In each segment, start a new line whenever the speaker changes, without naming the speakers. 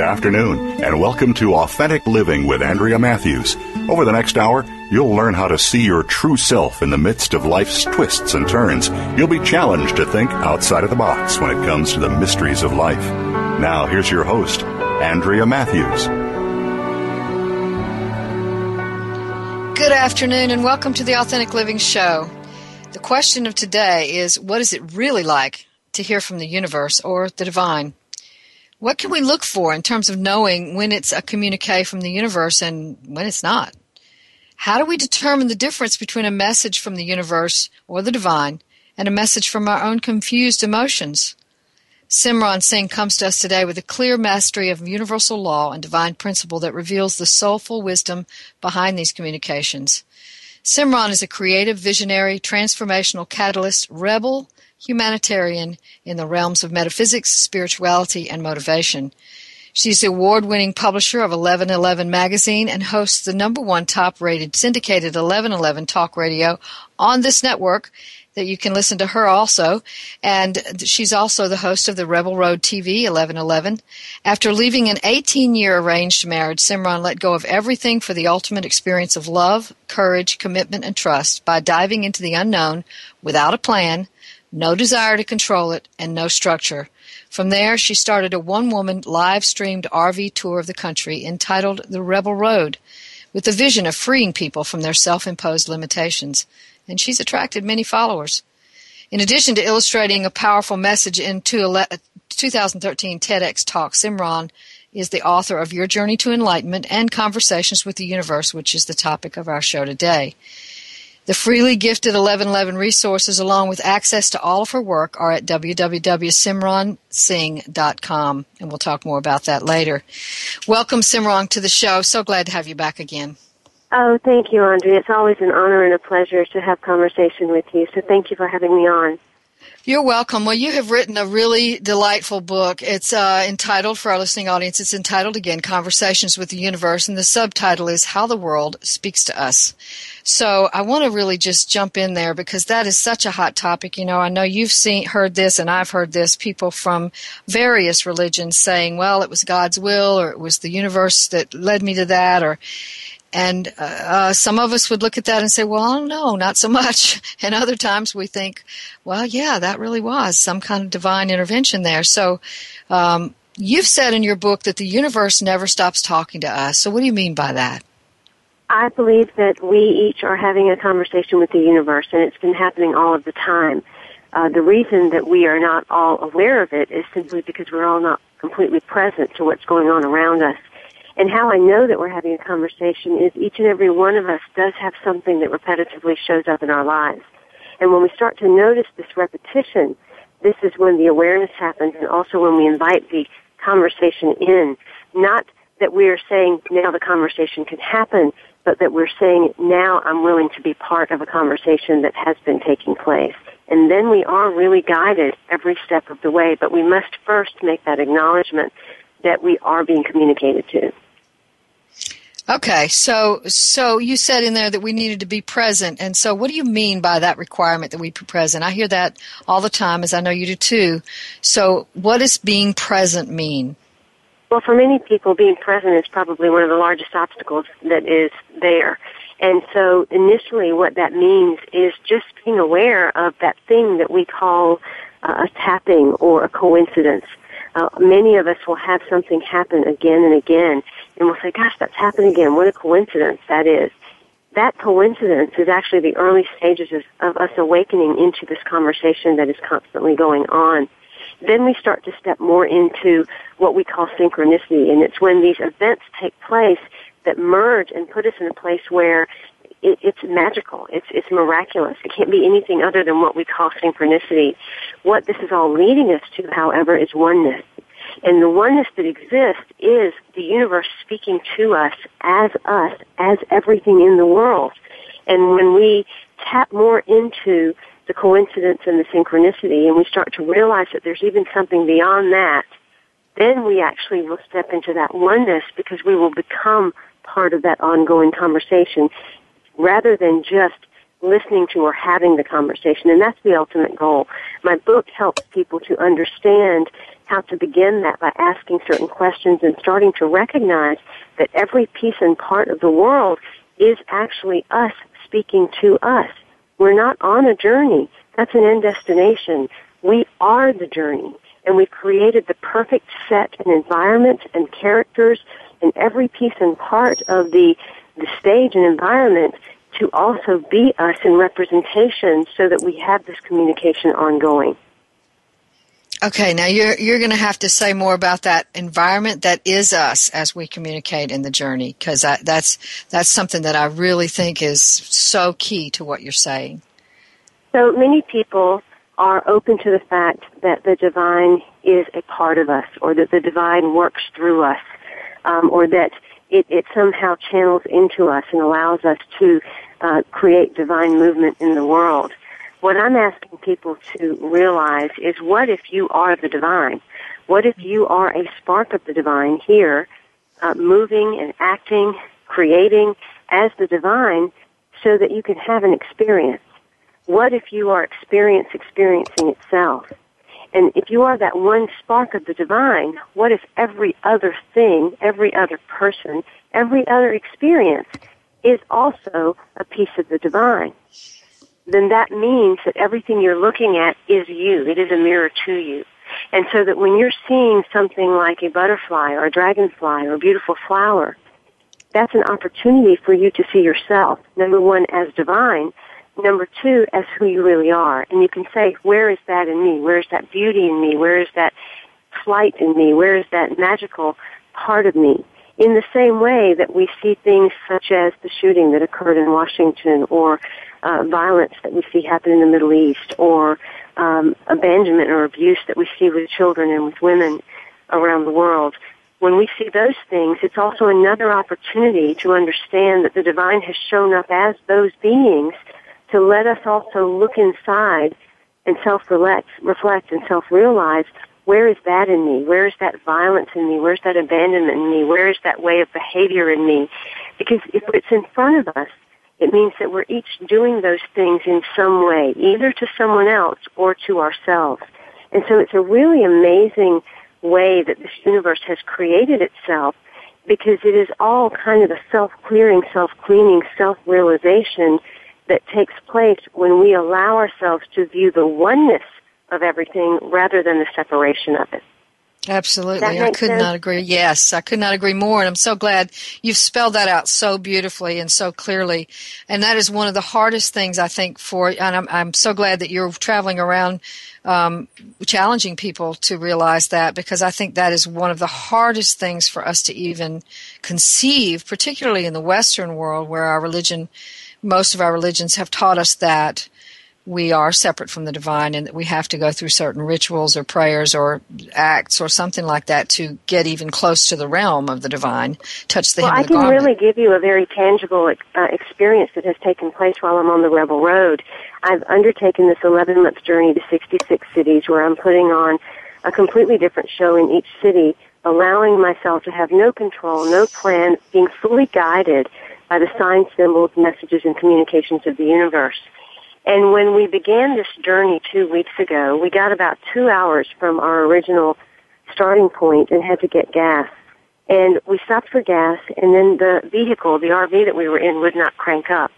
Good afternoon, and welcome to Authentic Living with Andrea Matthews. Over the next hour, you'll learn how to see your true self in the midst of life's twists and turns. You'll be challenged to think outside of the box when it comes to the mysteries of life. Now, here's your host, Andrea Matthews.
Good afternoon, and welcome to the Authentic Living Show. The question of today is what is it really like to hear from the universe or the divine? What can we look for in terms of knowing when it's a communique from the universe and when it's not? How do we determine the difference between a message from the universe or the divine and a message from our own confused emotions? Simran Singh comes to us today with a clear mastery of universal law and divine principle that reveals the soulful wisdom behind these communications. Simran is a creative, visionary, transformational catalyst, rebel, humanitarian in the realms of metaphysics, spirituality, and motivation. She's the award winning publisher of 1111 magazine and hosts the number one top rated syndicated 1111 talk radio on this network that you can listen to her also. And she's also the host of the Rebel Road TV 1111. After leaving an 18 year arranged marriage, Simran let go of everything for the ultimate experience of love, courage, commitment, and trust by diving into the unknown without a plan no desire to control it, and no structure. From there, she started a one woman live streamed RV tour of the country entitled The Rebel Road, with the vision of freeing people from their self imposed limitations. And she's attracted many followers. In addition to illustrating a powerful message in 2013 TEDx talk, Simran is the author of Your Journey to Enlightenment and Conversations with the Universe, which is the topic of our show today. The freely gifted 1111 resources, along with access to all of her work, are at www.simransingh.com, and we'll talk more about that later. Welcome, Simran, to the show. So glad to have you back again.
Oh, thank you, Andrea. It's always an honor and a pleasure to have conversation with you. So thank you for having me on.
You're welcome. Well, you have written a really delightful book. It's uh, entitled, for our listening audience, it's entitled again, Conversations with the Universe, and the subtitle is How the World Speaks to Us. So I want to really just jump in there because that is such a hot topic. You know, I know you've seen, heard this and I've heard this, people from various religions saying, well, it was God's will or it was the universe that led me to that or, and uh, uh, some of us would look at that and say, well, no, not so much. And other times we think, well, yeah, that really was some kind of divine intervention there. So, um, you've said in your book that the universe never stops talking to us. So what do you mean by that?
I believe that we each are having a conversation with the universe, and it's been happening all of the time. Uh, the reason that we are not all aware of it is simply because we're all not completely present to what's going on around us. And how I know that we're having a conversation is each and every one of us does have something that repetitively shows up in our lives. And when we start to notice this repetition, this is when the awareness happens and also when we invite the conversation in. Not that we are saying now the conversation can happen, but that we're saying now I'm willing to be part of a conversation that has been taking place. And then we are really guided every step of the way, but we must first make that acknowledgement that we are being communicated to.
Okay, so so you said in there that we needed to be present, and so what do you mean by that requirement that we be present? I hear that all the time, as I know you do too. So, what does being present mean?
Well, for many people, being present is probably one of the largest obstacles that is there. And so initially what that means is just being aware of that thing that we call uh, a tapping or a coincidence. Uh, many of us will have something happen again and again, and we'll say, gosh, that's happened again. What a coincidence that is. That coincidence is actually the early stages of, of us awakening into this conversation that is constantly going on. Then we start to step more into what we call synchronicity, and it's when these events take place that merge and put us in a place where it, it's magical. It's it's miraculous. It can't be anything other than what we call synchronicity. What this is all leading us to, however, is oneness. And the oneness that exists is the universe speaking to us as us, as everything in the world. And when we tap more into the coincidence and the synchronicity and we start to realize that there's even something beyond that, then we actually will step into that oneness because we will become part of that ongoing conversation rather than just listening to or having the conversation. And that's the ultimate goal. My book helps people to understand how to begin that by asking certain questions and starting to recognize that every piece and part of the world is actually us speaking to us. We're not on a journey. That's an end destination. We are the journey. And we've created the perfect set and environment and characters and every piece and part of the, the stage and environment to also be us in representation so that we have this communication ongoing.
Okay, now you're you're going to have to say more about that environment that is us as we communicate in the journey because that's that's something that I really think is so key to what you're saying.
So many people are open to the fact that the divine is a part of us, or that the divine works through us, um, or that it, it somehow channels into us and allows us to uh, create divine movement in the world. What I'm asking people to realize is what if you are the divine? What if you are a spark of the divine here, uh, moving and acting, creating as the divine so that you can have an experience? What if you are experience experiencing itself? And if you are that one spark of the divine, what if every other thing, every other person, every other experience is also a piece of the divine? Then that means that everything you're looking at is you. It is a mirror to you. And so that when you're seeing something like a butterfly or a dragonfly or a beautiful flower, that's an opportunity for you to see yourself, number one, as divine, number two, as who you really are. And you can say, where is that in me? Where is that beauty in me? Where is that flight in me? Where is that magical part of me? In the same way that we see things such as the shooting that occurred in Washington or uh, violence that we see happen in the Middle East or um, abandonment or abuse that we see with children and with women around the world. When we see those things, it's also another opportunity to understand that the divine has shown up as those beings to let us also look inside and self-reflect reflect and self-realize where is that in me? Where is that violence in me? Where's that abandonment in me? Where is that way of behavior in me? Because if it's in front of us, it means that we're each doing those things in some way, either to someone else or to ourselves. And so it's a really amazing way that this universe has created itself because it is all kind of a self-clearing, self-cleaning, self-realization that takes place when we allow ourselves to view the oneness of everything rather than the separation of it.
Absolutely. I could sense? not agree. Yes, I could not agree more. And I'm so glad you've spelled that out so beautifully and so clearly. And that is one of the hardest things I think for, and I'm, I'm so glad that you're traveling around, um, challenging people to realize that because I think that is one of the hardest things for us to even conceive, particularly in the Western world where our religion most of our religions have taught us that we are separate from the divine and that we have to go through certain rituals or prayers or acts or something like that to get even close to the realm of the divine, touch the
well,
hem
of the
garment.
I can really give you a very tangible uh, experience that has taken place while I'm on the Rebel Road. I've undertaken this 11 month journey to 66 cities where I'm putting on a completely different show in each city, allowing myself to have no control, no plan, being fully guided by the signs, symbols, messages, and communications of the universe. And when we began this journey two weeks ago, we got about two hours from our original starting point and had to get gas. And we stopped for gas, and then the vehicle, the RV that we were in, would not crank up.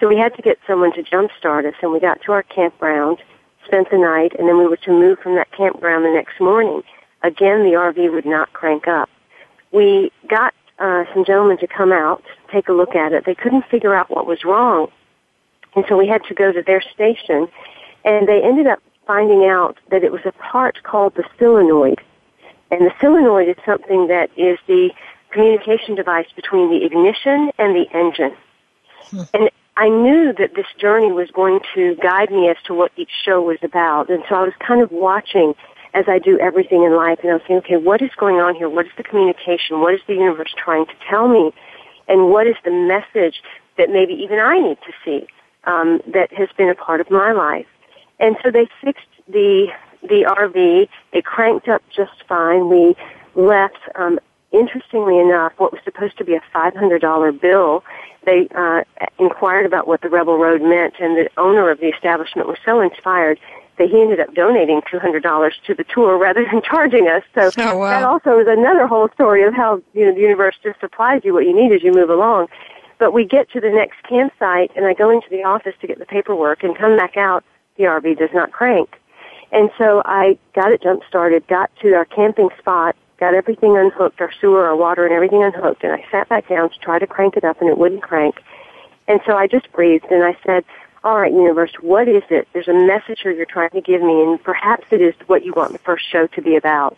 So we had to get someone to jumpstart us, and we got to our campground, spent the night, and then we were to move from that campground the next morning. Again, the RV would not crank up. We got uh, some gentlemen to come out, take a look at it. They couldn't figure out what was wrong. And so we had to go to their station, and they ended up finding out that it was a part called the solenoid. And the solenoid is something that is the communication device between the ignition and the engine. Hmm. And I knew that this journey was going to guide me as to what each show was about. And so I was kind of watching as I do everything in life and I was saying, okay, what is going on here? What is the communication? What is the universe trying to tell me? And what is the message that maybe even I need to see um, that has been a part of my life? And so they fixed the the RV. It cranked up just fine. We left. Um, interestingly enough, what was supposed to be a $500 bill, they uh, inquired about what the Rebel Road meant, and the owner of the establishment was so inspired that he ended up donating $200 to the tour rather than charging us. So oh, wow. that also is another whole story of how you know the universe just supplies you what you need as you move along. But we get to the next campsite, and I go into the office to get the paperwork, and come back out. The RV does not crank. And so I got it jump started, got to our camping spot, got everything unhooked, our sewer, our water, and everything unhooked, and I sat back down to try to crank it up, and it wouldn't crank. And so I just breathed, and I said, all right, universe, what is it? There's a message you're trying to give me, and perhaps it is what you want the first show to be about.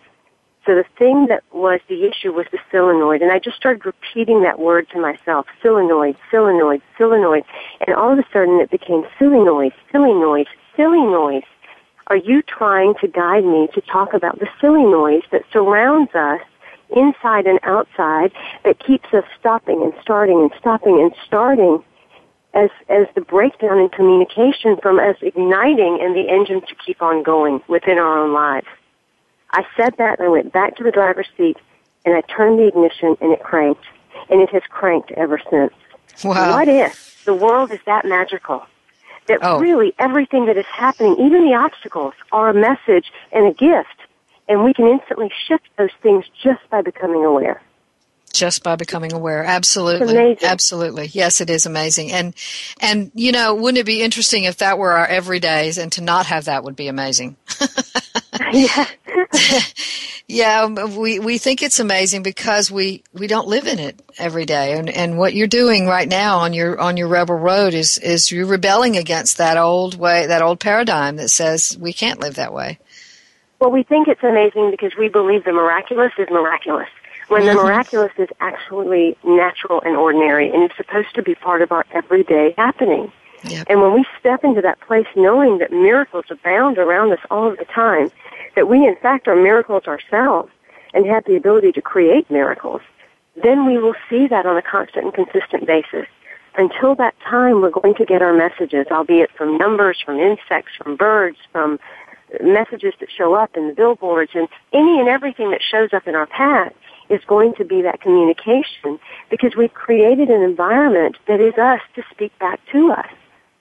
So the thing that was the issue was the solenoid, and I just started repeating that word to myself, solenoid, solenoid, solenoid, and all of a sudden it became silly noise, silly noise, silly noise. Are you trying to guide me to talk about the silly noise that surrounds us inside and outside that keeps us stopping and starting and stopping and starting as, as the breakdown in communication from us igniting and the engine to keep on going within our own lives? I said that and I went back to the driver's seat and I turned the ignition and it cranked. And it has cranked ever since.
Wow.
What if the world is that magical? that oh. really everything that is happening, even the obstacles, are a message and a gift. And we can instantly shift those things just by becoming aware.
Just by becoming aware. Absolutely. Absolutely. Yes, it is amazing. And, and, you know, wouldn't it be interesting if that were our everydays and to not have that would be amazing?
yeah.
yeah, um, we we think it's amazing because we we don't live in it every day, and and what you're doing right now on your on your rebel road is is you're rebelling against that old way, that old paradigm that says we can't live that way.
Well, we think it's amazing because we believe the miraculous is miraculous. When mm-hmm. the miraculous is actually natural and ordinary, and it's supposed to be part of our everyday happening. And when we step into that place knowing that miracles abound around us all the time, that we in fact are miracles ourselves and have the ability to create miracles, then we will see that on a constant and consistent basis. Until that time, we're going to get our messages, albeit from numbers, from insects, from birds, from messages that show up in the billboards, and any and everything that shows up in our path is going to be that communication because we've created an environment that is us to speak back to us.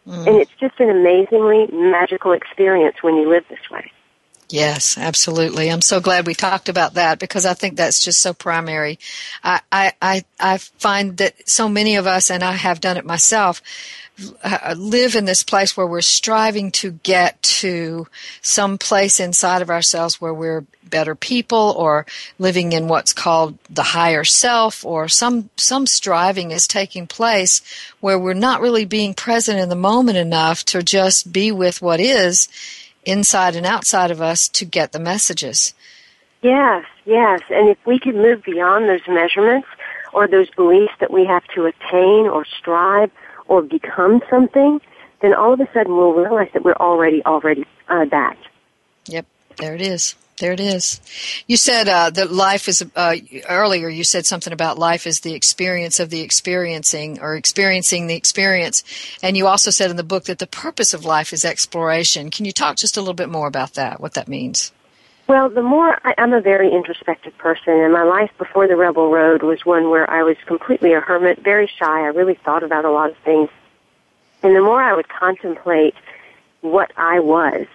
Mm. And it's just an amazingly magical experience when you live this way.
Yes, absolutely. I'm so glad we talked about that because I think that's just so primary. I, I, I find that so many of us, and I have done it myself, uh, live in this place where we're striving to get to some place inside of ourselves where we're better people or living in what's called the higher self or some some striving is taking place where we're not really being present in the moment enough to just be with what is inside and outside of us to get the messages.
Yes, yes. And if we can move beyond those measurements or those beliefs that we have to attain or strive or become something, then all of a sudden we'll realize that we're already, already uh, that.
Yep, there it is. There it is. You said uh, that life is, uh, earlier you said something about life is the experience of the experiencing or experiencing the experience. And you also said in the book that the purpose of life is exploration. Can you talk just a little bit more about that, what that means?
Well, the more I, I'm a very introspective person, and my life before the Rebel Road was one where I was completely a hermit, very shy. I really thought about a lot of things. And the more I would contemplate what I was,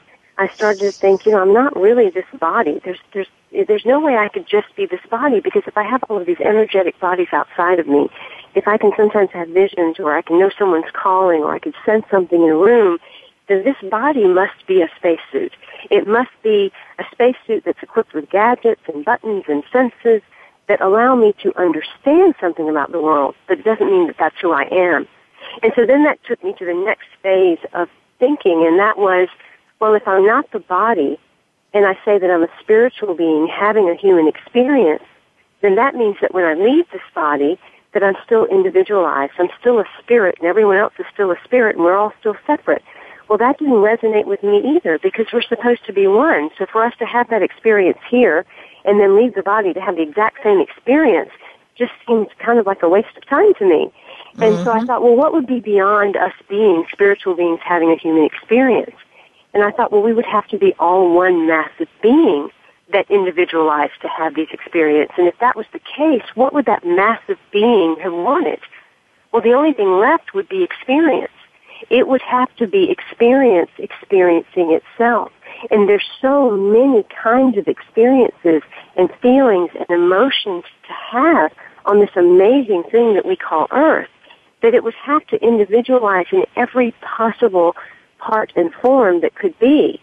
I started to think, you know, I'm not really this body. There's, there's, there's no way I could just be this body because if I have all of these energetic bodies outside of me, if I can sometimes have visions or I can know someone's calling or I can sense something in a room, then this body must be a spacesuit. It must be a spacesuit that's equipped with gadgets and buttons and senses that allow me to understand something about the world, but it doesn't mean that that's who I am. And so then that took me to the next phase of thinking, and that was well, if I'm not the body, and I say that I'm a spiritual being having a human experience, then that means that when I leave this body, that I'm still individualized. I'm still a spirit, and everyone else is still a spirit, and we're all still separate. Well, that didn't resonate with me either because we're supposed to be one. So for us to have that experience here and then leave the body to have the exact same experience just seems kind of like a waste of time to me. And mm-hmm. so I mm-hmm. thought, well, what would be beyond us being spiritual beings having a human experience? And I thought, well, we would have to be all one massive being that individualized to have these experiences. And if that was the case, what would that massive being have wanted? Well, the only thing left would be experience. It would have to be experience experiencing itself. And there's so many kinds of experiences and feelings and emotions to have on this amazing thing that we call Earth that it would have to individualize in every possible part and form that could be.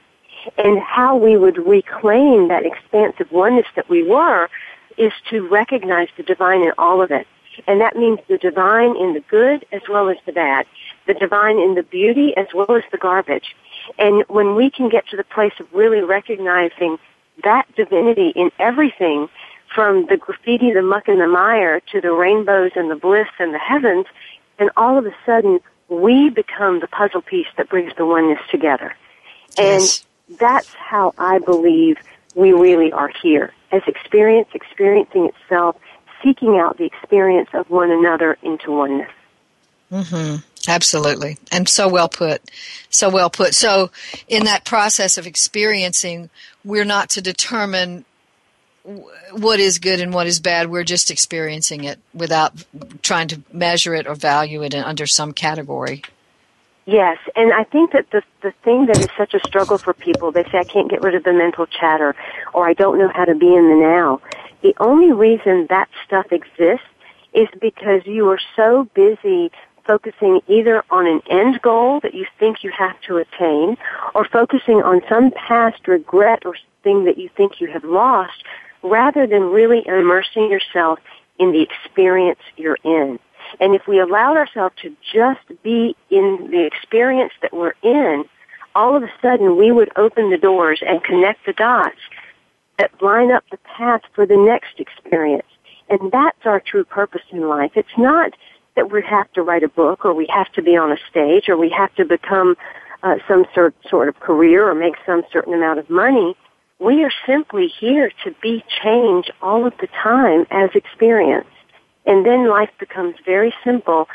And how we would reclaim that expansive oneness that we were is to recognize the divine in all of it. And that means the divine in the good as well as the bad. The divine in the beauty as well as the garbage. And when we can get to the place of really recognizing that divinity in everything, from the graffiti, the muck and the mire, to the rainbows and the bliss and the heavens, and all of a sudden we become the puzzle piece that brings the oneness together. And that's how I believe we really are here. As experience, experiencing itself, seeking out the experience of one another into oneness.
Mm-hmm. Absolutely. And so well put. So well put. So, in that process of experiencing, we're not to determine what is good and what is bad. We're just experiencing it without trying to measure it or value it under some category.
Yes, and I think that the the thing that is such a struggle for people, they say I can't get rid of the mental chatter or I don't know how to be in the now. The only reason that stuff exists is because you are so busy focusing either on an end goal that you think you have to attain or focusing on some past regret or thing that you think you have lost rather than really immersing yourself in the experience you're in. And if we allowed ourselves to just be in the experience that we're in, all of a sudden we would open the doors and connect the dots that line up the path for the next experience. And that's our true purpose in life. It's not that we have to write a book or we have to be on a stage or we have to become uh, some sort, sort of career or make some certain amount of money. We are simply here to be change all of the time as experience. And then life becomes very simple,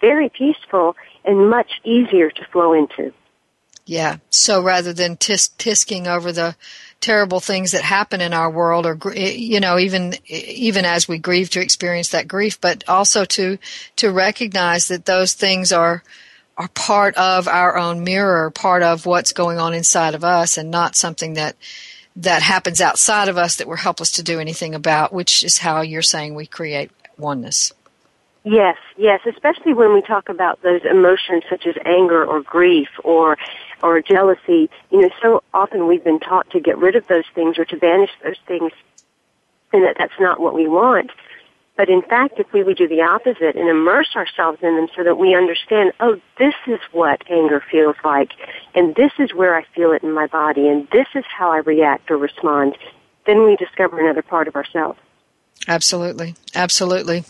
very peaceful, and much easier to flow into.
Yeah. So rather than tisk- tisking over the terrible things that happen in our world, or eh, you know, even eh, even as we grieve to experience that grief, but also to to recognize that those things are are part of our own mirror, part of what's going on inside of us, and not something that that happens outside of us that we're helpless to do anything about, which is how you're saying we create oneness.
Yes, yes, especially when we talk about those emotions such as anger or grief or or jealousy. You know, so often we've been taught to get rid of those things or to banish those things and that that's not what we want. But in fact, if we would do the opposite and immerse ourselves in them so that we understand, oh, this is what anger feels like, and this is where I feel it in my body, and this is how I react or respond, then we discover another part of ourselves.
Absolutely. Absolutely.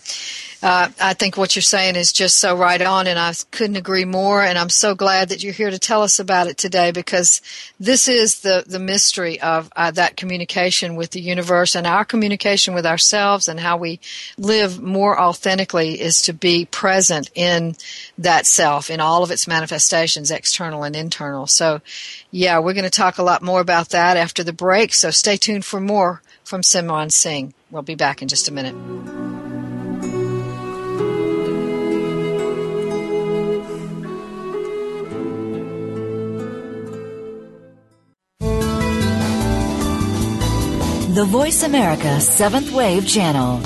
Uh, I think what you're saying is just so right on, and I couldn't agree more. And I'm so glad that you're here to tell us about it today because this is the, the mystery of uh, that communication with the universe and our communication with ourselves and how we live more authentically is to be present in that self in all of its manifestations, external and internal. So, yeah, we're going to talk a lot more about that after the break. So stay tuned for more from Simran Singh. We'll be back in just a minute.
The Voice America Seventh Wave Channel.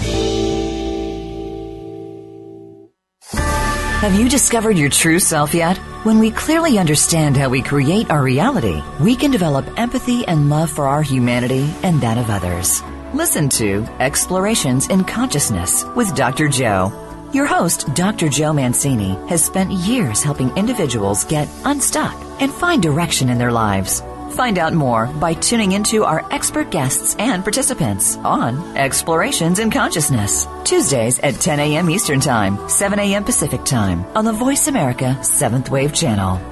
Have you discovered your true self yet? When we clearly understand how we create our reality, we can develop empathy and love for our humanity and that of others. Listen to Explorations in Consciousness with Dr. Joe. Your host, Dr. Joe Mancini, has spent years helping individuals get unstuck and find direction in their lives. Find out more by tuning into our expert guests and participants on Explorations in Consciousness. Tuesdays at 10 a.m. Eastern Time, 7 a.m. Pacific Time on the Voice America 7th Wave Channel.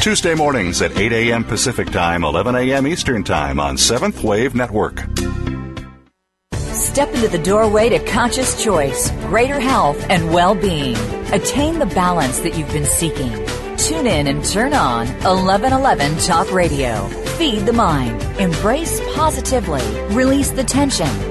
Tuesday mornings at 8 a.m. Pacific Time, 11 a.m. Eastern Time on Seventh Wave Network.
Step into the doorway to conscious choice, greater health, and well being. Attain the balance that you've been seeking. Tune in and turn on 1111 Talk Radio. Feed the mind. Embrace positively. Release the tension.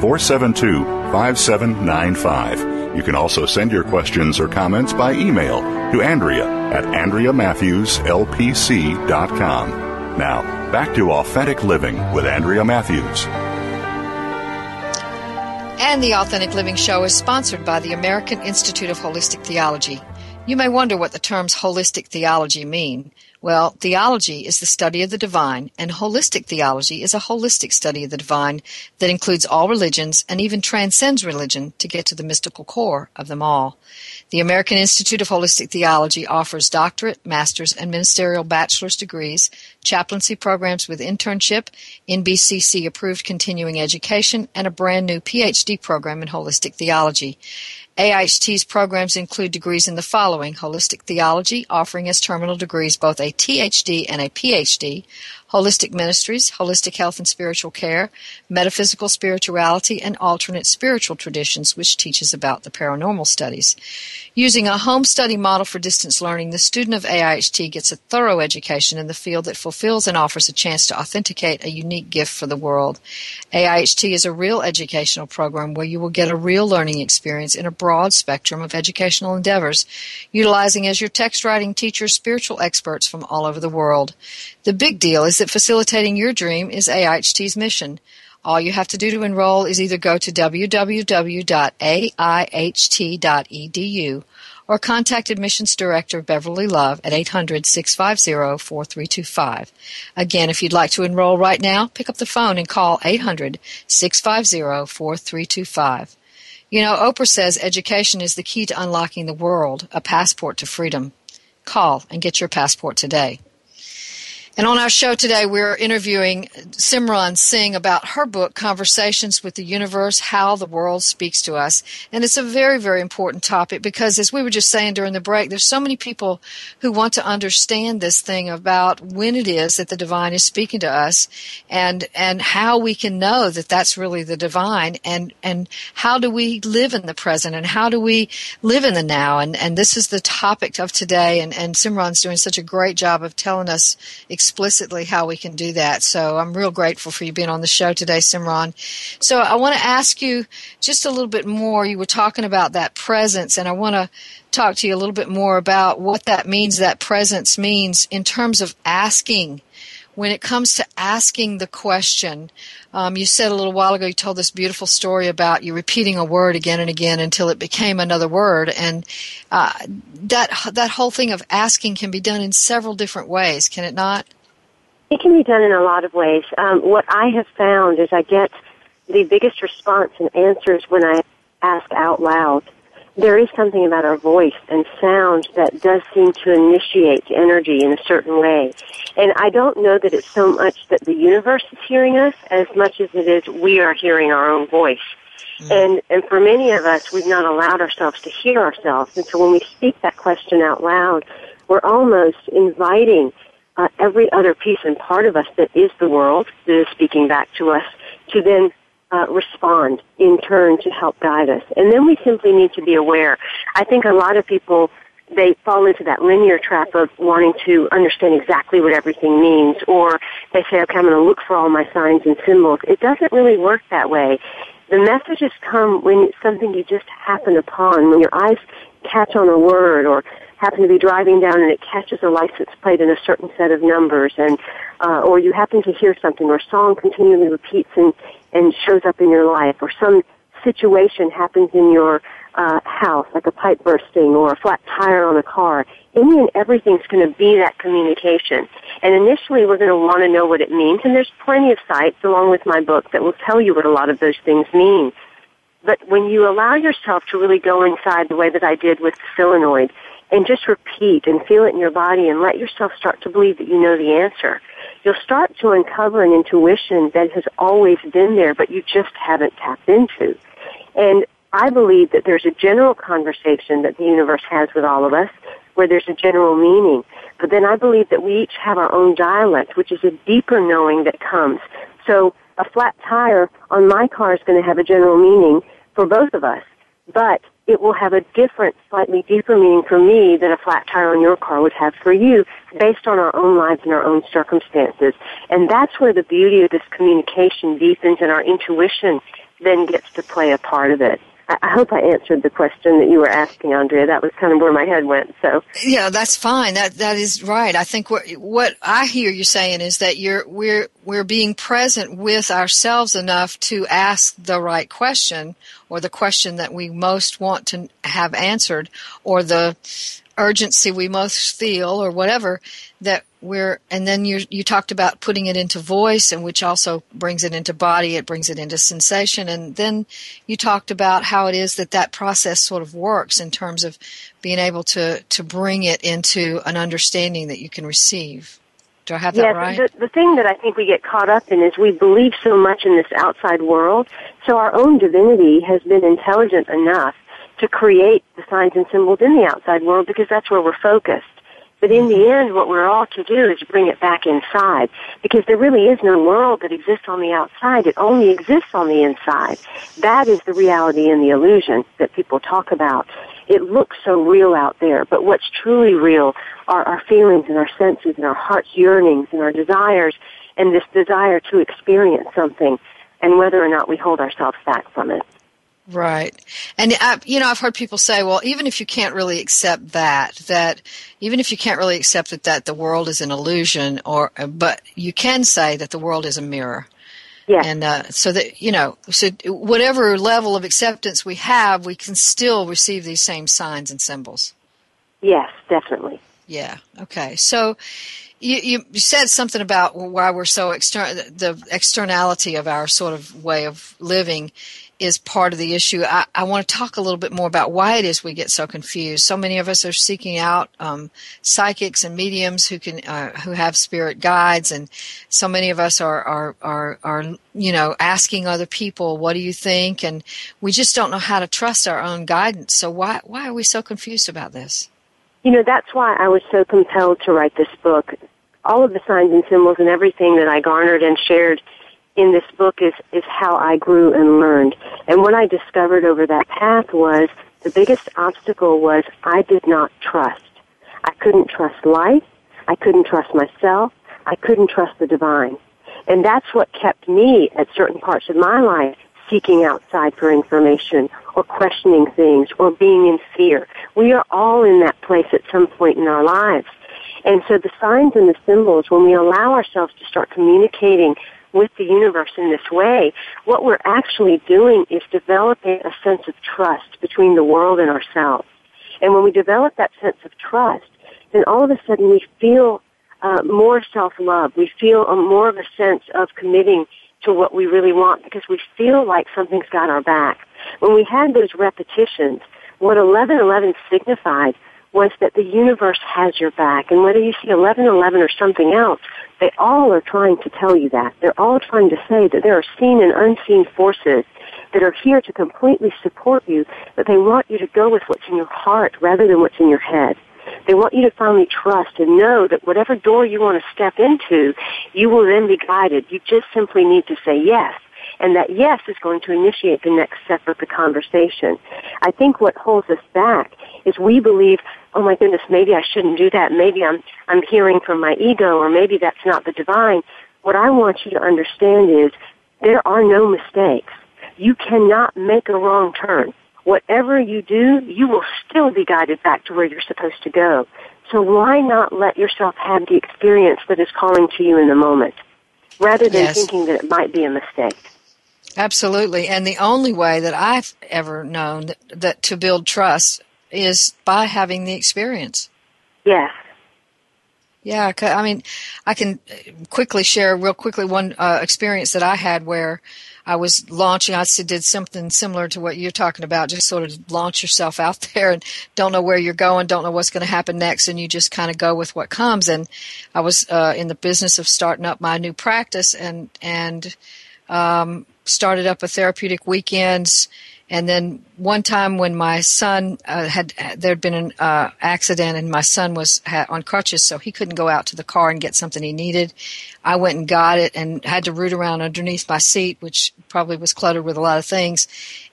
472 5795. You can also send your questions or comments by email to Andrea at AndreaMatthewsLPC.com. Now, back to Authentic Living with Andrea Matthews.
And the Authentic Living Show is sponsored by the American Institute of Holistic Theology. You may wonder what the terms holistic theology mean. Well, theology is the study of the divine, and holistic theology is a holistic study of the divine that includes all religions and even transcends religion to get to the mystical core of them all. The American Institute of Holistic Theology offers doctorate, master's, and ministerial bachelor's degrees, chaplaincy programs with internship, NBCC approved continuing education, and a brand new PhD program in holistic theology. AIHT's programs include degrees in the following Holistic Theology, offering as terminal degrees both a THD and a PhD, Holistic Ministries, Holistic Health and Spiritual Care, Metaphysical Spirituality, and Alternate Spiritual Traditions, which teaches about the paranormal studies. Using a home study model for distance learning, the student of AIHT gets a thorough education in the field that fulfills and offers a chance to authenticate a unique gift for the world. AIHT is a real educational program where you will get a real learning experience in a broad spectrum of educational endeavors, utilizing as your text writing teachers spiritual experts from all over the world. The big deal is that facilitating your dream is AIHT's mission. All you have to do to enroll is either go to www.aiht.edu or contact Admissions Director Beverly Love at 800-650-4325. Again, if you'd like to enroll right now, pick up the phone and call 800-650-4325. You know, Oprah says education is the key to unlocking the world, a passport to freedom. Call and get your passport today. And on our show today, we're interviewing Simran Singh about her book, Conversations with the Universe How the World Speaks to Us. And it's a very, very important topic because, as we were just saying during the break, there's so many people who want to understand this thing about when it is that the divine is speaking to us and, and how we can know that that's really the divine and, and how do we live in the present and how do we live in the now. And, and this is the topic of today. And, and Simran's doing such a great job of telling us explicitly how we can do that. So I'm real grateful for you being on the show today, Simran. So I want to ask you just a little bit more. You were talking about that presence, and I want to talk to you a little bit more about what that means, that presence means in terms of asking when it comes to asking the question, um, you said a little while ago, you told this beautiful story about you repeating a word again and again until it became another word. And uh, that, that whole thing of asking can be done in several different ways, can it not?
It can be done in a lot of ways. Um, what I have found is I get the biggest response and answers when I ask out loud there is something about our voice and sound that does seem to initiate energy in a certain way. And I don't know that it's so much that the universe is hearing us as much as it is we are hearing our own voice. Mm. And, and for many of us, we've not allowed ourselves to hear ourselves. And so when we speak that question out loud, we're almost inviting uh, every other piece and part of us that is the world that is speaking back to us to then uh, respond in turn to help guide us. And then we simply need to be aware. I think a lot of people they fall into that linear trap of wanting to understand exactly what everything means, or they say, okay, I'm going to look for all my signs and symbols. It doesn't really work that way. The messages come when it's something you just happen upon, when your eyes catch on a word, or happen to be driving down and it catches a license plate in a certain set of numbers, and uh, or you happen to hear something, or a song continually repeats and and shows up in your life, or some situation happens in your uh, house, like a pipe bursting or a flat tire on a car. Any and everything's going to be that communication. And initially, we're going to want to know what it means. And there's plenty of sites, along with my book, that will tell you what a lot of those things mean. But when you allow yourself to really go inside the way that I did with solenoid and just repeat and feel it in your body and let yourself start to believe that you know the answer, you'll start to uncover an intuition that has always been there, but you just haven't tapped into. And I believe that there's a general conversation that the universe has with all of us where there's a general meaning. But then I believe that we each have our own dialect, which is a deeper knowing that comes. So a flat tire on my car is going to have a general meaning for both of us. But it will have a different, slightly deeper meaning for me than a flat tire on your car would have for you based on our own lives and our own circumstances. And that's where the beauty of this communication deepens and our intuition then gets to play a part of it. I hope I answered the question that you were asking, Andrea. That was kind of where my head went. So
yeah, that's fine. That that is right. I think what what I hear you saying is that you're we're we're being present with ourselves enough to ask the right question, or the question that we most want to have answered, or the urgency we most feel, or whatever that we're and then you you talked about putting it into voice and which also brings it into body it brings it into sensation. And then you talked about how it is that that process sort of works in terms of being able to to bring it into an understanding that you can receive. Do i have that
yes,
right?
the, the thing that i think we get caught up in is we believe so much in this outside world so our own divinity has been intelligent enough to create the signs and symbols in the outside world because that's where we're focused but in the end, what we're all to do is bring it back inside because there really is no world that exists on the outside. It only exists on the inside. That is the reality and the illusion that people talk about. It looks so real out there, but what's truly real are our feelings and our senses and our heart's yearnings and our desires and this desire to experience something and whether or not we hold ourselves back from it.
Right. And, I, you know, I've heard people say, well, even if you can't really accept that, that even if you can't really accept that, that the world is an illusion or, but you can say that the world is a mirror.
Yeah.
And, uh, so that, you know, so whatever level of acceptance we have, we can still receive these same signs and symbols.
Yes, definitely.
Yeah. Okay. So, you, you said something about why we're so external, the externality of our sort of way of living is part of the issue. I, I, want to talk a little bit more about why it is we get so confused. So many of us are seeking out um, psychics and mediums who can uh, who have spirit guides, and so many of us are, are are are you know asking other people, "What do you think?" And we just don't know how to trust our own guidance. So why why are we so confused about this?
You know, that's why I was so compelled to write this book. All of the signs and symbols and everything that I garnered and shared in this book is, is how I grew and learned. And what I discovered over that path was the biggest obstacle was I did not trust. I couldn't trust life. I couldn't trust myself. I couldn't trust the divine. And that's what kept me at certain parts of my life seeking outside for information or questioning things or being in fear. We are all in that place at some point in our lives. And so the signs and the symbols, when we allow ourselves to start communicating with the universe in this way, what we're actually doing is developing a sense of trust between the world and ourselves. And when we develop that sense of trust, then all of a sudden we feel uh, more self-love. We feel a, more of a sense of committing to what we really want because we feel like something's got our back. When we had those repetitions, what 1111 signified was that the universe has your back. And whether you see 1111 or something else, they all are trying to tell you that. They're all trying to say that there are seen and unseen forces that are here to completely support you, but they want you to go with what's in your heart rather than what's in your head. They want you to finally trust and know that whatever door you want to step into, you will then be guided. You just simply need to say yes. And that yes is going to initiate the next step of the conversation. I think what holds us back is we believe, oh my goodness, maybe I shouldn't do that. Maybe I'm, I'm hearing from my ego or maybe that's not the divine. What I want you to understand is there are no mistakes. You cannot make a wrong turn whatever you do, you will still be guided back to where you're supposed to go. So why not let yourself have the experience that is calling to you in the moment, rather than yes. thinking that it might be a mistake?
Absolutely. And the only way that I've ever known that, that to build trust is by having the experience.
Yes.
Yeah, I mean, I can quickly share real quickly one uh, experience that I had where I was launching. I did something similar to what you're talking about. Just sort of launch yourself out there and don't know where you're going, don't know what's going to happen next, and you just kind of go with what comes. And I was uh, in the business of starting up my new practice, and and um, started up a therapeutic weekends and then one time when my son uh, had there'd been an uh, accident and my son was had, on crutches, so he couldn't go out to the car and get something he needed. I went and got it and had to root around underneath my seat, which probably was cluttered with a lot of things,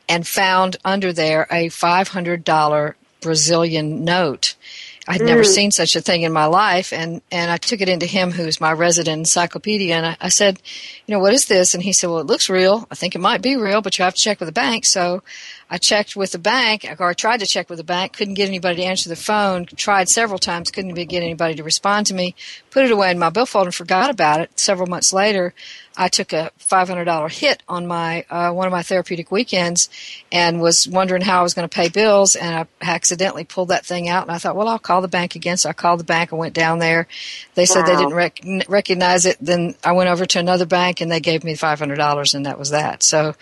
and found under there a five hundred dollar Brazilian note I'd mm. never seen such a thing in my life, and and I took it into him, who's my resident encyclopedia, and I, I said, you know, what is this? And he said, well, it looks real. I think it might be real, but you have to check with the bank. So I checked with the bank, or I tried to check with the bank, couldn't get anybody to answer the phone. Tried several times, couldn't get anybody to respond to me. Put it away in my billfold and forgot about it. Several months later, I took a $500 hit on my uh, one of my therapeutic weekends, and was wondering how I was going to pay bills, and I accidentally pulled that thing out, and I thought, well, I'll call the bank again. So I called the bank and went down there. They said wow. they didn't rec- recognize it. Then I went over to another bank, and they gave me $500, and that was that. So,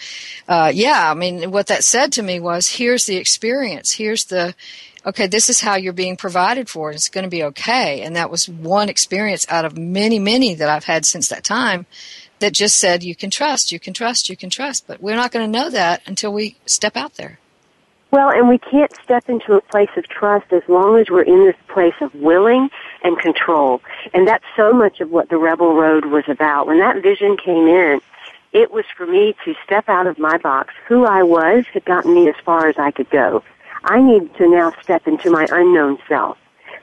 uh, yeah, I mean, what that said to to me was here's the experience, here's the okay, this is how you're being provided for. It's going to be okay. And that was one experience out of many, many that I've had since that time that just said, you can trust, you can trust, you can trust. But we're not going to know that until we step out there.
Well, and we can't step into a place of trust as long as we're in this place of willing and control. And that's so much of what the Rebel Road was about. When that vision came in, it was for me to step out of my box. Who I was had gotten me as far as I could go. I needed to now step into my unknown self.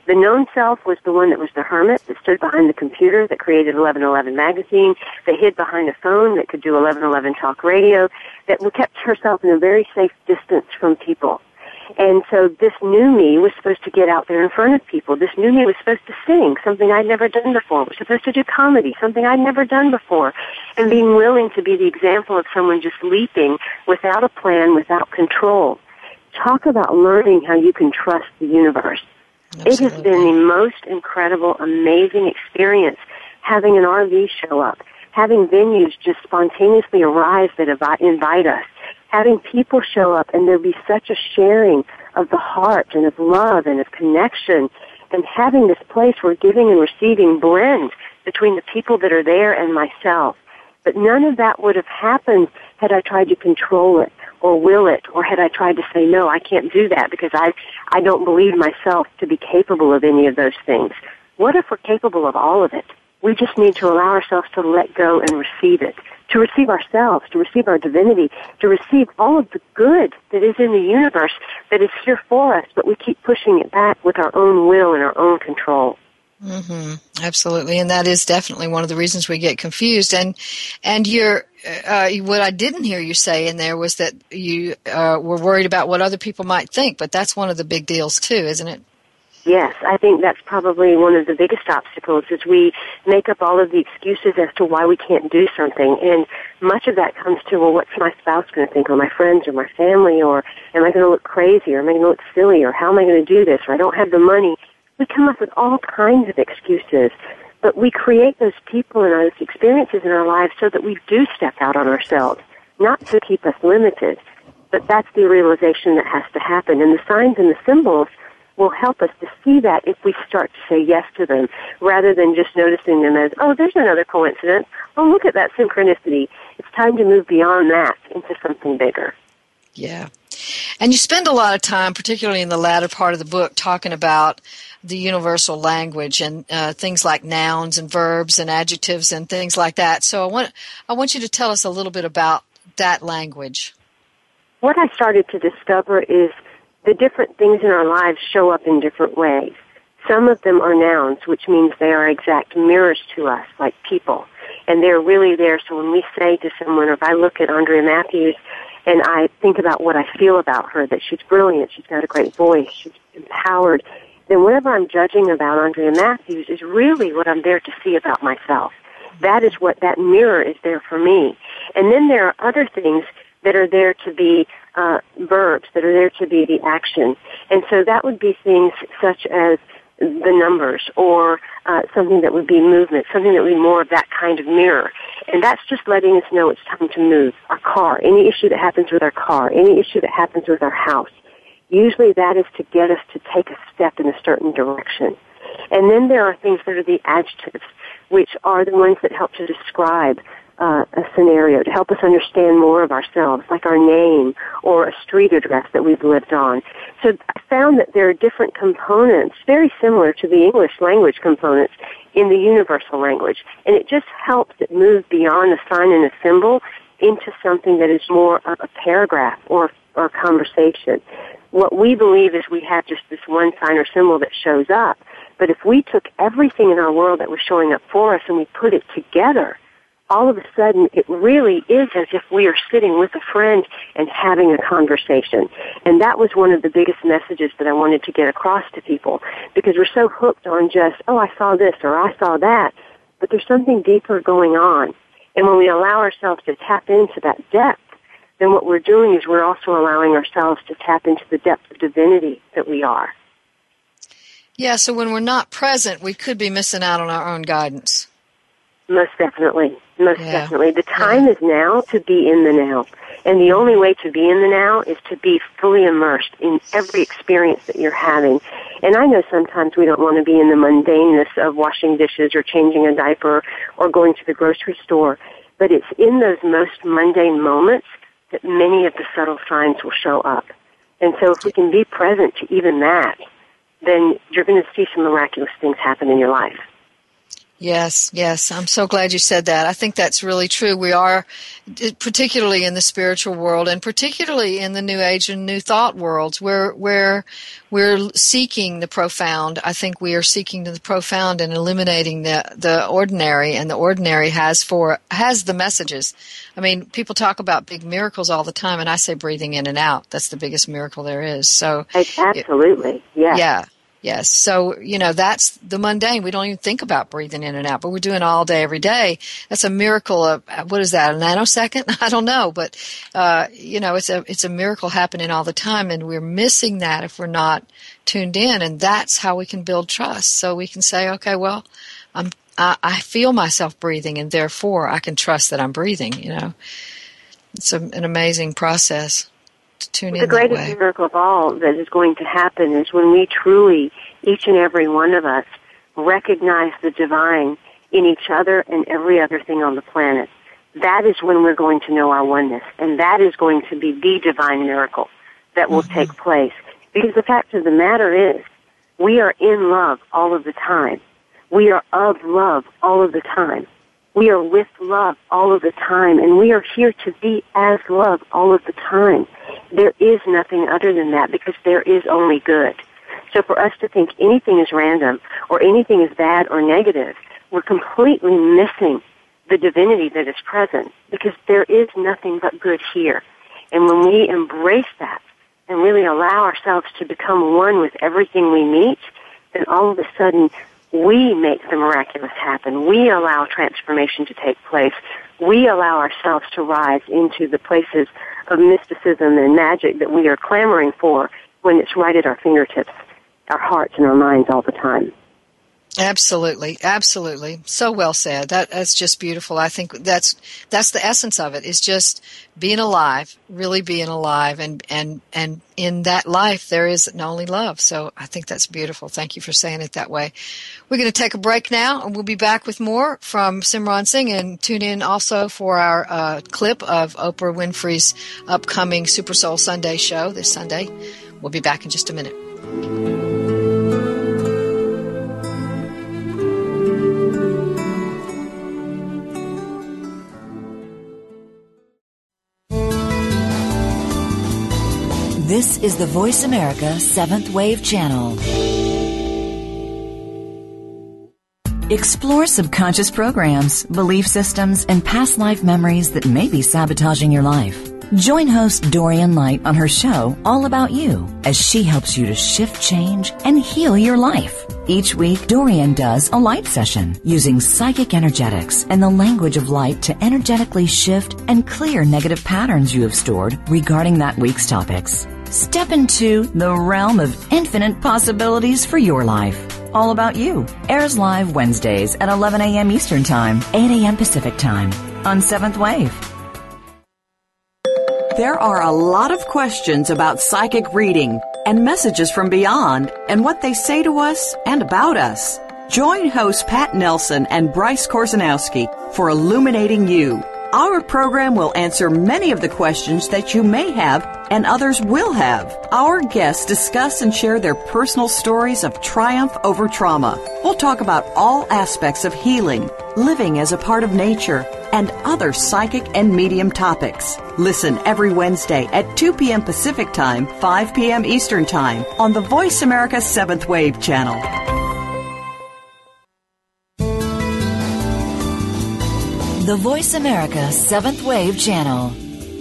The known self was the one that was the hermit that stood behind the computer that created 1111 magazine, that hid behind a phone that could do 1111 talk radio, that kept herself in a very safe distance from people. And so this new me was supposed to get out there in front of people. This new me was supposed to sing, something I'd never done before. Was supposed to do comedy, something I'd never done before. And being willing to be the example of someone just leaping without a plan, without control. Talk about learning how you can trust the universe. Absolutely. It has been the most incredible, amazing experience having an RV show up, having venues just spontaneously arrive that invite us having people show up and there be such a sharing of the heart and of love and of connection and having this place where giving and receiving blend between the people that are there and myself. But none of that would have happened had I tried to control it or will it or had I tried to say, no, I can't do that because I, I don't believe myself to be capable of any of those things. What if we're capable of all of it? We just need to allow ourselves to let go and receive it to receive ourselves, to receive our divinity, to receive all of the good that is in the universe that is here for us, but we keep pushing it back with our own will and our own control.
Mm-hmm. Absolutely, and that is definitely one of the reasons we get confused. And and you're uh, what I didn't hear you say in there was that you uh, were worried about what other people might think, but that's one of the big deals too, isn't it?
Yes, I think that's probably one of the biggest obstacles is we make up all of the excuses as to why we can't do something. And much of that comes to, well, what's my spouse going to think or my friends or my family or am I going to look crazy or am I going to look silly or how am I going to do this or I don't have the money. We come up with all kinds of excuses. But we create those people and those experiences in our lives so that we do step out on ourselves, not to keep us limited. But that's the realization that has to happen. And the signs and the symbols – will help us to see that if we start to say yes to them rather than just noticing them as, oh, there's another coincidence. Oh, look at that synchronicity. It's time to move beyond that into something bigger.
Yeah. And you spend a lot of time, particularly in the latter part of the book, talking about the universal language and uh, things like nouns and verbs and adjectives and things like that. So I want I want you to tell us a little bit about that language.
What I started to discover is the different things in our lives show up in different ways. Some of them are nouns, which means they are exact mirrors to us, like people. And they're really there. So when we say to someone, or if I look at Andrea Matthews and I think about what I feel about her, that she's brilliant, she's got a great voice, she's empowered, then whatever I'm judging about Andrea Matthews is really what I'm there to see about myself. That is what that mirror is there for me. And then there are other things that are there to be uh, verbs that are there to be the action. And so that would be things such as the numbers or uh, something that would be movement, something that would be more of that kind of mirror. And that's just letting us know it's time to move. Our car, any issue that happens with our car, any issue that happens with our house, usually that is to get us to take a step in a certain direction. And then there are things that are the adjectives, which are the ones that help to describe uh, a scenario to help us understand more of ourselves, like our name or a street address that we've lived on. So I found that there are different components, very similar to the English language components in the universal language. And it just helps it move beyond a sign and a symbol into something that is more of a paragraph or, or conversation. What we believe is we have just this one sign or symbol that shows up. But if we took everything in our world that was showing up for us and we put it together, all of a sudden it really is as if we are sitting with a friend and having a conversation. And that was one of the biggest messages that I wanted to get across to people because we're so hooked on just, oh, I saw this or I saw that, but there's something deeper going on. And when we allow ourselves to tap into that depth, then what we're doing is we're also allowing ourselves to tap into the depth of divinity that we are.
Yeah, so when we're not present, we could be missing out on our own guidance.
Most definitely. Most yeah. definitely. The time yeah. is now to be in the now. And the only way to be in the now is to be fully immersed in every experience that you're having. And I know sometimes we don't want to be in the mundaneness of washing dishes or changing a diaper or going to the grocery store. But it's in those most mundane moments that many of the subtle signs will show up. And so if we can be present to even that, then you're going to see some miraculous things happen in your life.
Yes, yes. I'm so glad you said that. I think that's really true. We are, particularly in the spiritual world and particularly in the New Age and New Thought worlds, where, where we're seeking the profound. I think we are seeking the profound and eliminating the, the ordinary, and the ordinary has for, has the messages. I mean, people talk about big miracles all the time, and I say breathing in and out. That's the biggest miracle there is. So,
absolutely. Yeah.
Yeah. Yes. So, you know, that's the mundane. We don't even think about breathing in and out, but we're doing all day, every day. That's a miracle of, what is that, a nanosecond? I don't know, but, uh, you know, it's a, it's a miracle happening all the time and we're missing that if we're not tuned in. And that's how we can build trust. So we can say, okay, well, I'm, I, I feel myself breathing and therefore I can trust that I'm breathing, you know. It's a, an amazing process to tune
the in. The greatest miracle of all that is going to happen is when we truly, each and every one of us, recognize the divine in each other and every other thing on the planet. That is when we're going to know our oneness, and that is going to be the divine miracle that will mm-hmm. take place. Because the fact of the matter is, we are in love all of the time. We are of love all of the time. We are with love all of the time, and we are here to be as love all of the time. There is nothing other than that because there is only good. So for us to think anything is random or anything is bad or negative, we're completely missing the divinity that is present because there is nothing but good here. And when we embrace that and really allow ourselves to become one with everything we meet, then all of a sudden we make the miraculous happen. We allow transformation to take place. We allow ourselves to rise into the places of mysticism and magic that we are clamoring for when it's right at our fingertips, our hearts and our minds all the time.
Absolutely, absolutely. So well said. That that's just beautiful. I think that's that's the essence of it. Is just being alive, really being alive, and and and in that life there is only love. So I think that's beautiful. Thank you for saying it that way. We're going to take a break now, and we'll be back with more from Simran Singh. And tune in also for our uh, clip of Oprah Winfrey's upcoming Super Soul Sunday show this Sunday. We'll be back in just a minute.
This is the Voice America Seventh Wave Channel. Explore subconscious programs, belief systems, and past life memories that may be sabotaging your life. Join host Dorian Light on her show All About You as she helps you to shift change and heal your life. Each week, Dorian does a light session using psychic energetics and the language of light to energetically shift and clear negative patterns you have stored regarding that week's topics. Step into the realm of infinite possibilities for your life. All About You airs live Wednesdays at 11 a.m. Eastern Time, 8 a.m. Pacific Time on Seventh Wave.
There are a lot of questions about psychic reading and messages from beyond and what they say to us and about us. Join hosts Pat Nelson and Bryce Korzanowski for Illuminating You our program will answer many of the questions that you may have and others will have. Our guests discuss and share their personal stories of triumph over trauma. We'll talk about all aspects of healing, living as a part of nature, and other psychic and medium topics. Listen every Wednesday at 2 p.m. Pacific Time, 5 p.m. Eastern Time on the Voice America 7th Wave channel.
The Voice America Seventh Wave Channel.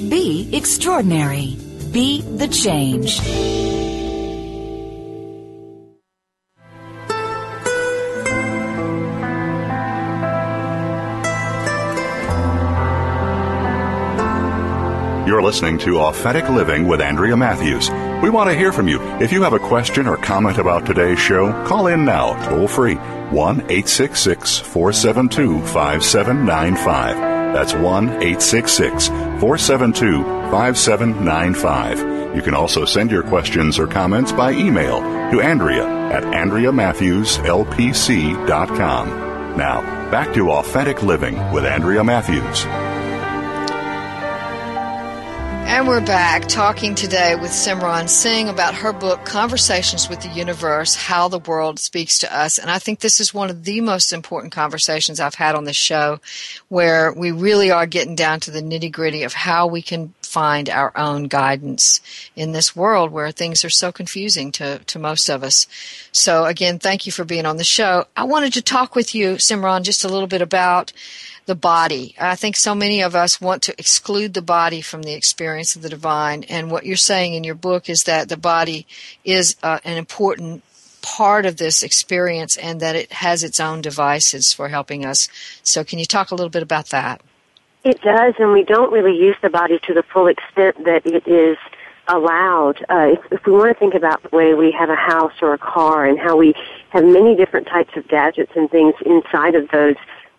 Be extraordinary. Be the change.
You're listening to Authentic Living with Andrea Matthews. We want to hear from you. If you have a question or comment about today's show, call in now, toll free 1 866 472 5795. That's 1 866 472 5795. You can also send your questions or comments by email to Andrea at AndreaMatthewsLPC.com. Now, back to Authentic Living with Andrea Matthews.
And we're back talking today with Simran Singh about her book, Conversations with the Universe How the World Speaks to Us. And I think this is one of the most important conversations I've had on this show, where we really are getting down to the nitty gritty of how we can find our own guidance in this world where things are so confusing to, to most of us. So, again, thank you for being on the show. I wanted to talk with you, Simran, just a little bit about the body. I think so many of us want to exclude the body from the experience of the divine. And what you're saying in your book is that the body is uh, an important part of this experience and that it has its own devices for helping us. So, can you talk a little bit about that?
It does, and we don't really use the body to the full extent that it is allowed. Uh, if, if we want to think about the way we have a house or a car and how we have many different types of gadgets and things inside of those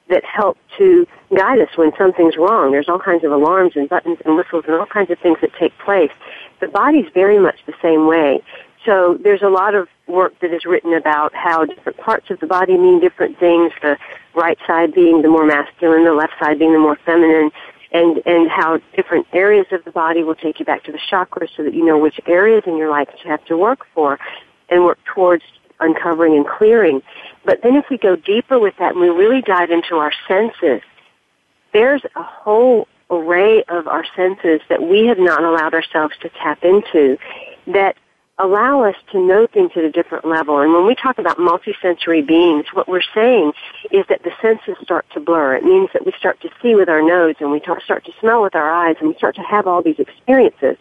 that help to guide us when something's wrong. There's all kinds of alarms and buttons and whistles and all kinds of things that take place. The body's very much the same way. So there's a lot of work that is written about how different parts of the body mean different things, the right side being the more masculine, the left side being the more feminine, and, and how different areas of the body will take you back to the chakras so that you know which areas in your life you have to work for and work towards uncovering and clearing. But then if we go deeper with that and we really dive into our senses, there's a whole array of our senses that we have not allowed ourselves to tap into that allow us to know things at a different level. And when we talk about multisensory beings, what we're saying is that the senses start to blur. It means that we start to see with our nose and we start to smell with our eyes and we start to have all these experiences.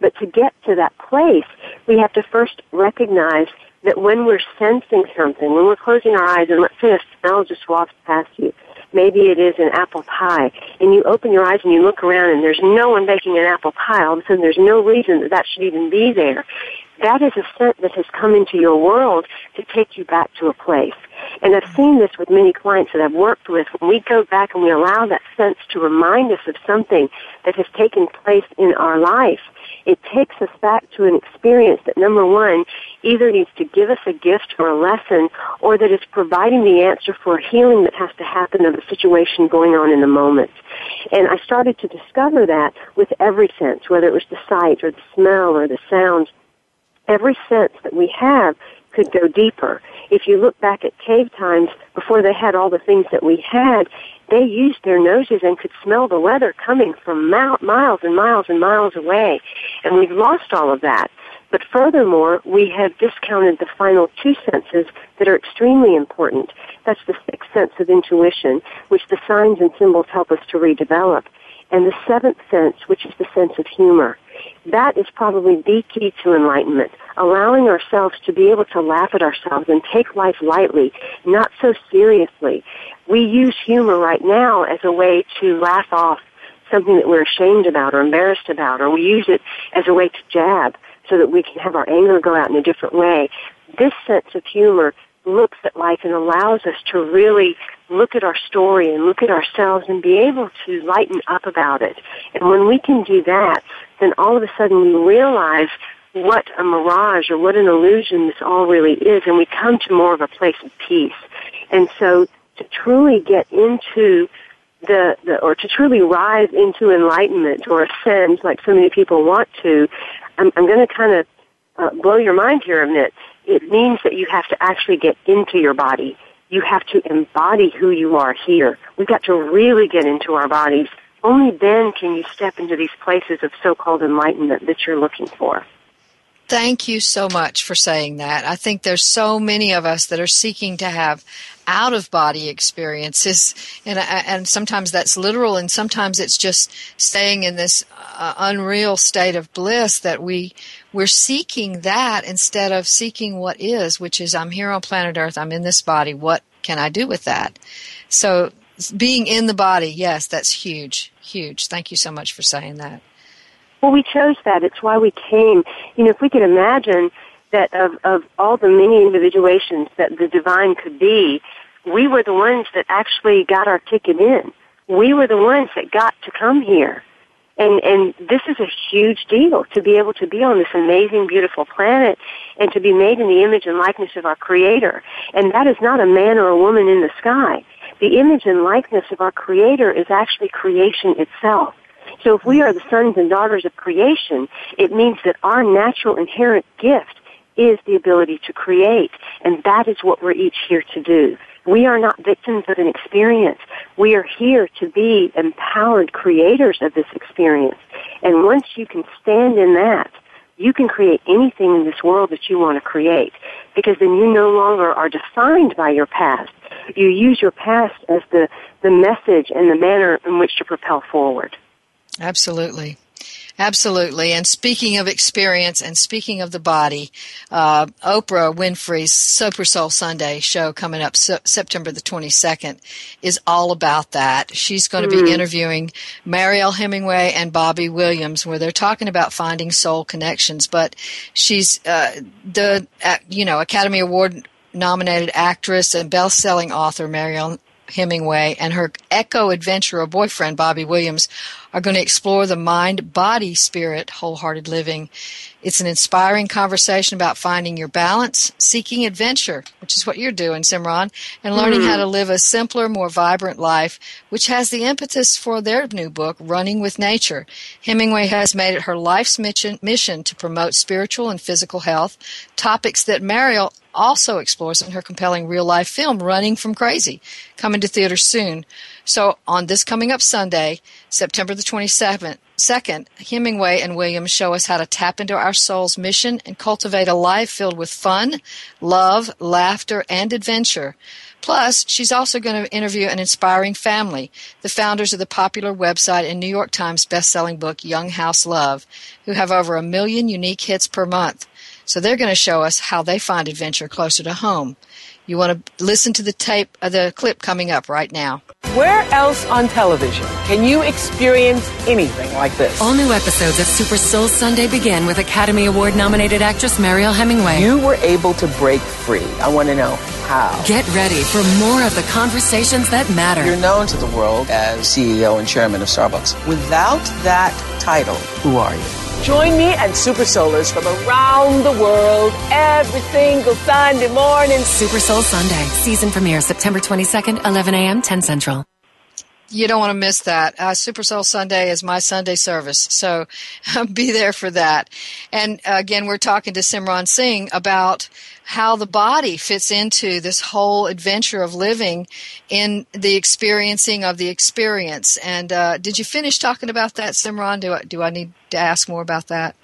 But to get to that place, we have to first recognize that when we're sensing something, when we're closing our eyes and let's say a smell just wafts past you, maybe it is an apple pie, and you open your eyes and you look around and there's no one baking an apple pie, all of a sudden there's no reason that that should even be there. That is a scent that has come into your world to take you back to a place. And I've seen this with many clients that I've worked with. When we go back and we allow that sense to remind us of something that has taken place in our life, it takes us back to an experience that number one either needs to give us a gift or a lesson or that is providing the answer for healing that has to happen of a situation going on in the moment. And I started to discover that with every sense, whether it was the sight or the smell or the sound. Every sense that we have could go deeper. If you look back at cave times, before they had all the things that we had, they used their noses and could smell the weather coming from miles and miles and miles away. And we've lost all of that. But furthermore, we have discounted the final two senses that are extremely important. That's the sixth sense of intuition, which the signs and symbols help us to redevelop. And the seventh sense, which is the sense of humor. That is probably the key to enlightenment. Allowing ourselves to be able to laugh at ourselves and take life lightly, not so seriously. We use humor right now as a way to laugh off something that we're ashamed about or embarrassed about, or we use it as a way to jab so that we can have our anger go out in a different way. This sense of humor looks at life and allows us to really look at our story and look at ourselves and be able to lighten up about it. And when we can do that, then all of a sudden we realize what a mirage or what an illusion this all really is and we come to more of a place of peace. And so to truly get into the, the or to truly rise into enlightenment or ascend like so many people want to, I'm, I'm going to kind of uh, blow your mind here a minute. It means that you have to actually get into your body. You have to embody who you are here. We've got to really get into our bodies. Only then can you step into these places of so-called enlightenment that you're looking for.
Thank you so much for saying that. I think there's so many of us that are seeking to have out of body experiences, and and sometimes that's literal, and sometimes it's just staying in this uh, unreal state of bliss that we we're seeking that instead of seeking what is, which is I'm here on planet Earth, I'm in this body. What can I do with that? So being in the body, yes, that's huge, huge. Thank you so much for saying that.
Well, we chose that. It's why we came. You know, if we could imagine that of, of all the many individuations that the divine could be, we were the ones that actually got our ticket in. We were the ones that got to come here. And, and this is a huge deal to be able to be on this amazing, beautiful planet and to be made in the image and likeness of our Creator. And that is not a man or a woman in the sky. The image and likeness of our Creator is actually creation itself. So if we are the sons and daughters of creation, it means that our natural inherent gift is the ability to create. And that is what we're each here to do. We are not victims of an experience. We are here to be empowered creators of this experience. And once you can stand in that, you can create anything in this world that you want to create because then you no longer are defined by your past. You use your past as the, the message and the manner in which to propel forward.
Absolutely. Absolutely. And speaking of experience and speaking of the body, uh, Oprah Winfrey's Super Soul Sunday show coming up so, September the 22nd is all about that. She's going to mm-hmm. be interviewing Mariel Hemingway and Bobby Williams where they're talking about finding soul connections. But she's, uh, the, uh, you know, Academy Award nominated actress and best-selling author Mariel Hemingway and her eco adventurer boyfriend, Bobby Williams, are going to explore the mind, body, spirit, wholehearted living. It's an inspiring conversation about finding your balance, seeking adventure, which is what you're doing, Simran, and learning mm-hmm. how to live a simpler, more vibrant life, which has the impetus for their new book, Running with Nature. Hemingway has made it her life's mission, mission to promote spiritual and physical health, topics that Mariel also explores in her compelling real life film, Running from Crazy, coming to theaters soon. So on this coming up Sunday, September the 27th, second, Hemingway and Williams show us how to tap into our soul's mission and cultivate a life filled with fun, love, laughter, and adventure. Plus, she's also going to interview an inspiring family, the founders of the popular website and New York Times best-selling book Young House Love, who have over a million unique hits per month. So they're going to show us how they find adventure closer to home. You want to listen to the tape, uh, the clip coming up right now.
Where else on television can you experience anything like this?
All new episodes of Super Soul Sunday begin with Academy Award nominated actress Mariel Hemingway.
You were able to break free. I want to know how.
Get ready for more of the conversations that matter.
You're known to the world as CEO and chairman of Starbucks. Without that title, who are you? Join me and Super Soulers from around the world every single Sunday morning.
Super Soul Sunday, season premiere September 22nd, 11 a.m., 10 Central.
You don't want to miss that. Uh, Super Soul Sunday is my Sunday service, so be there for that. And uh, again, we're talking to Simran Singh about how the body fits into this whole adventure of living in the experiencing of the experience. And uh, did you finish talking about that, Simran? Do I, do I need to ask more about that?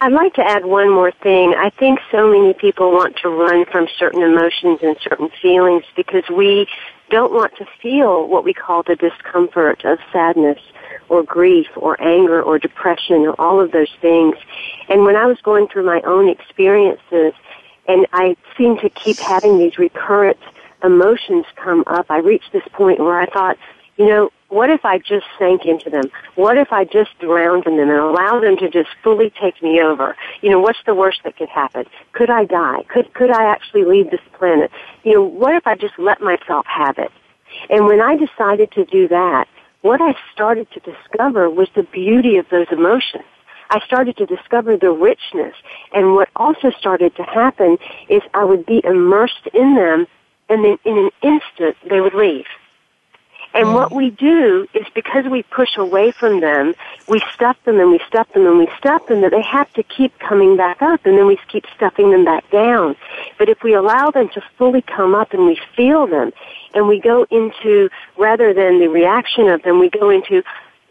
I'd like to add one more thing. I think so many people want to run from certain emotions and certain feelings because we don't want to feel what we call the discomfort of sadness or grief or anger or depression or all of those things. And when I was going through my own experiences, and I seemed to keep having these recurrent emotions come up. I reached this point where I thought, you know, what if I just sank into them? What if I just drowned in them and allowed them to just fully take me over? You know, what's the worst that could happen? Could I die? Could could I actually leave this planet? You know, what if I just let myself have it? And when I decided to do that, what I started to discover was the beauty of those emotions. I started to discover the richness. And what also started to happen is I would be immersed in them and then in an instant they would leave. And what we do is because we push away from them, we stuff them and we stuff them and we stuff them that they have to keep coming back up and then we keep stuffing them back down. But if we allow them to fully come up and we feel them and we go into, rather than the reaction of them, we go into,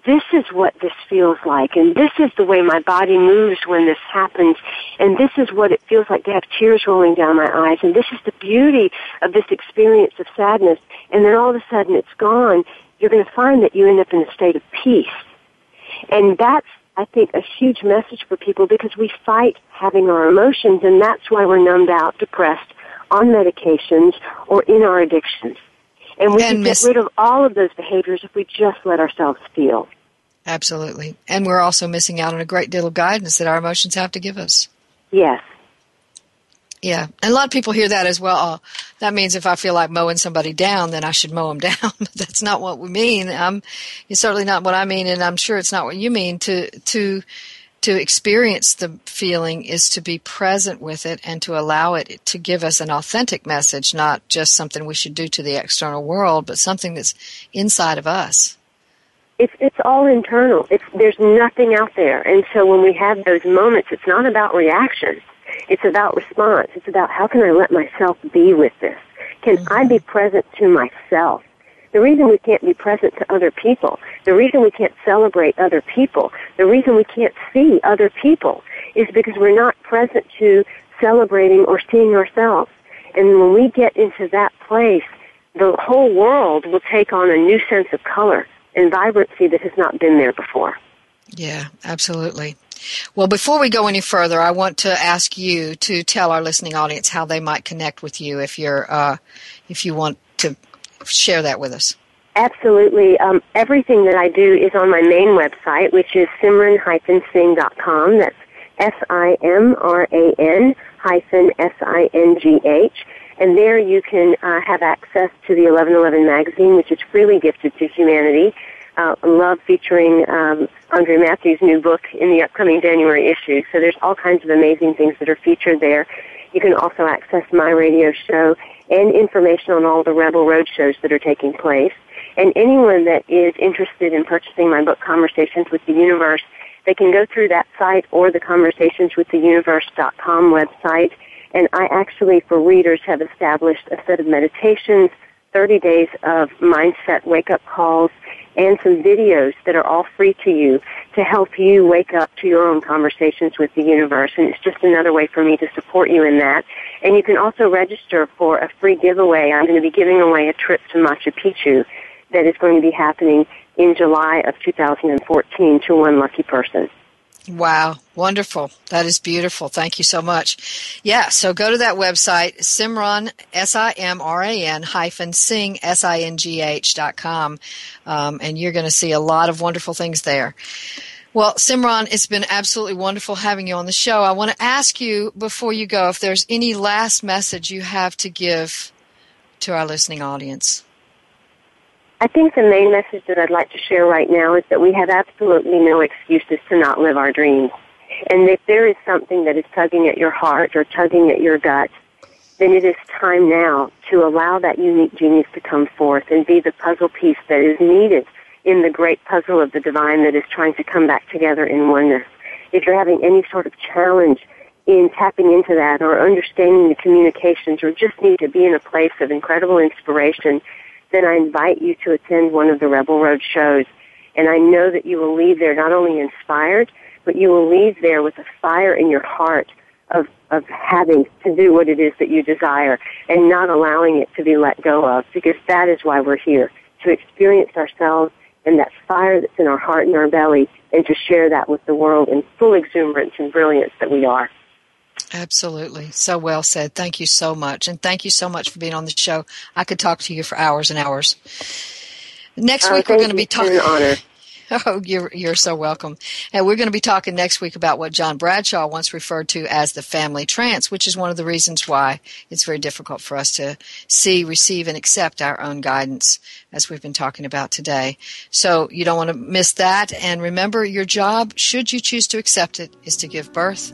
this is what this feels like, and this is the way my body moves when this happens, and this is what it feels like to have tears rolling down my eyes, and this is the beauty of this experience of sadness, and then all of a sudden it's gone, you're going to find that you end up in a state of peace. And that's, I think, a huge message for people because we fight having our emotions, and that's why we're numbed out, depressed, on medications, or in our addictions. And we and can get rid of all of those behaviors if we just let ourselves feel.
Absolutely. And we're also missing out on a great deal of guidance that our emotions have to give us.
Yes.
Yeah. And a lot of people hear that as well. Oh, that means if I feel like mowing somebody down, then I should mow them down. But that's not what we mean. Um, it's certainly not what I mean, and I'm sure it's not what you mean. To, to, to experience the feeling is to be present with it and to allow it to give us an authentic message, not just something we should do to the external world, but something that's inside of us
it's it's all internal. It's there's nothing out there. And so when we have those moments, it's not about reaction. It's about response. It's about how can I let myself be with this? Can mm-hmm. I be present to myself? The reason we can't be present to other people, the reason we can't celebrate other people, the reason we can't see other people is because we're not present to celebrating or seeing ourselves. And when we get into that place, the whole world will take on a new sense of color and vibrancy that has not been there before.
Yeah, absolutely. Well, before we go any further, I want to ask you to tell our listening audience how they might connect with you if you're uh, if you want to share that with us.
Absolutely. Um, everything that I do is on my main website, which is simran-singh.com. That's S-I-M-R-A-N hyphen S-I-N-G-H. And there you can uh, have access to the 1111 magazine, which is freely gifted to humanity. Uh, love featuring um, Andre Matthews' new book in the upcoming January issue. So there's all kinds of amazing things that are featured there. You can also access my radio show and information on all the Rebel Road shows that are taking place. And anyone that is interested in purchasing my book, Conversations with the Universe, they can go through that site or the conversationswiththeuniverse.com website and I actually, for readers, have established a set of meditations, 30 days of mindset wake up calls, and some videos that are all free to you to help you wake up to your own conversations with the universe. And it's just another way for me to support you in that. And you can also register for a free giveaway. I'm going to be giving away a trip to Machu Picchu that is going to be happening in July of 2014 to one lucky person.
Wow, wonderful. That is beautiful. Thank you so much. Yeah, so go to that website, Simran, S-I-M-R-A-N hyphen Singh, S-I-N-G-H dot com, um, and you're going to see a lot of wonderful things there. Well, Simran, it's been absolutely wonderful having you on the show. I want to ask you before you go if there's any last message you have to give to our listening audience.
I think the main message that I'd like to share right now is that we have absolutely no excuses to not live our dreams. And if there is something that is tugging at your heart or tugging at your gut, then it is time now to allow that unique genius to come forth and be the puzzle piece that is needed in the great puzzle of the divine that is trying to come back together in oneness. If you're having any sort of challenge in tapping into that or understanding the communications or just need to be in a place of incredible inspiration, then I invite you to attend one of the Rebel Road shows. And I know that you will leave there not only inspired, but you will leave there with a fire in your heart of, of having to do what it is that you desire and not allowing it to be let go of because that is why we're here, to experience ourselves and that fire that's in our heart and our belly and to share that with the world in full exuberance and brilliance that we are.
Absolutely. So well said. Thank you so much. And thank you so much for being on the show. I could talk to you for hours and hours. Next
oh,
week we're going to be talking.
honor.
Oh, you're you're so welcome. And we're going to be talking next week about what John Bradshaw once referred to as the family trance, which is one of the reasons why it's very difficult for us to see, receive, and accept our own guidance, as we've been talking about today. So you don't want to miss that. And remember, your job, should you choose to accept it, is to give birth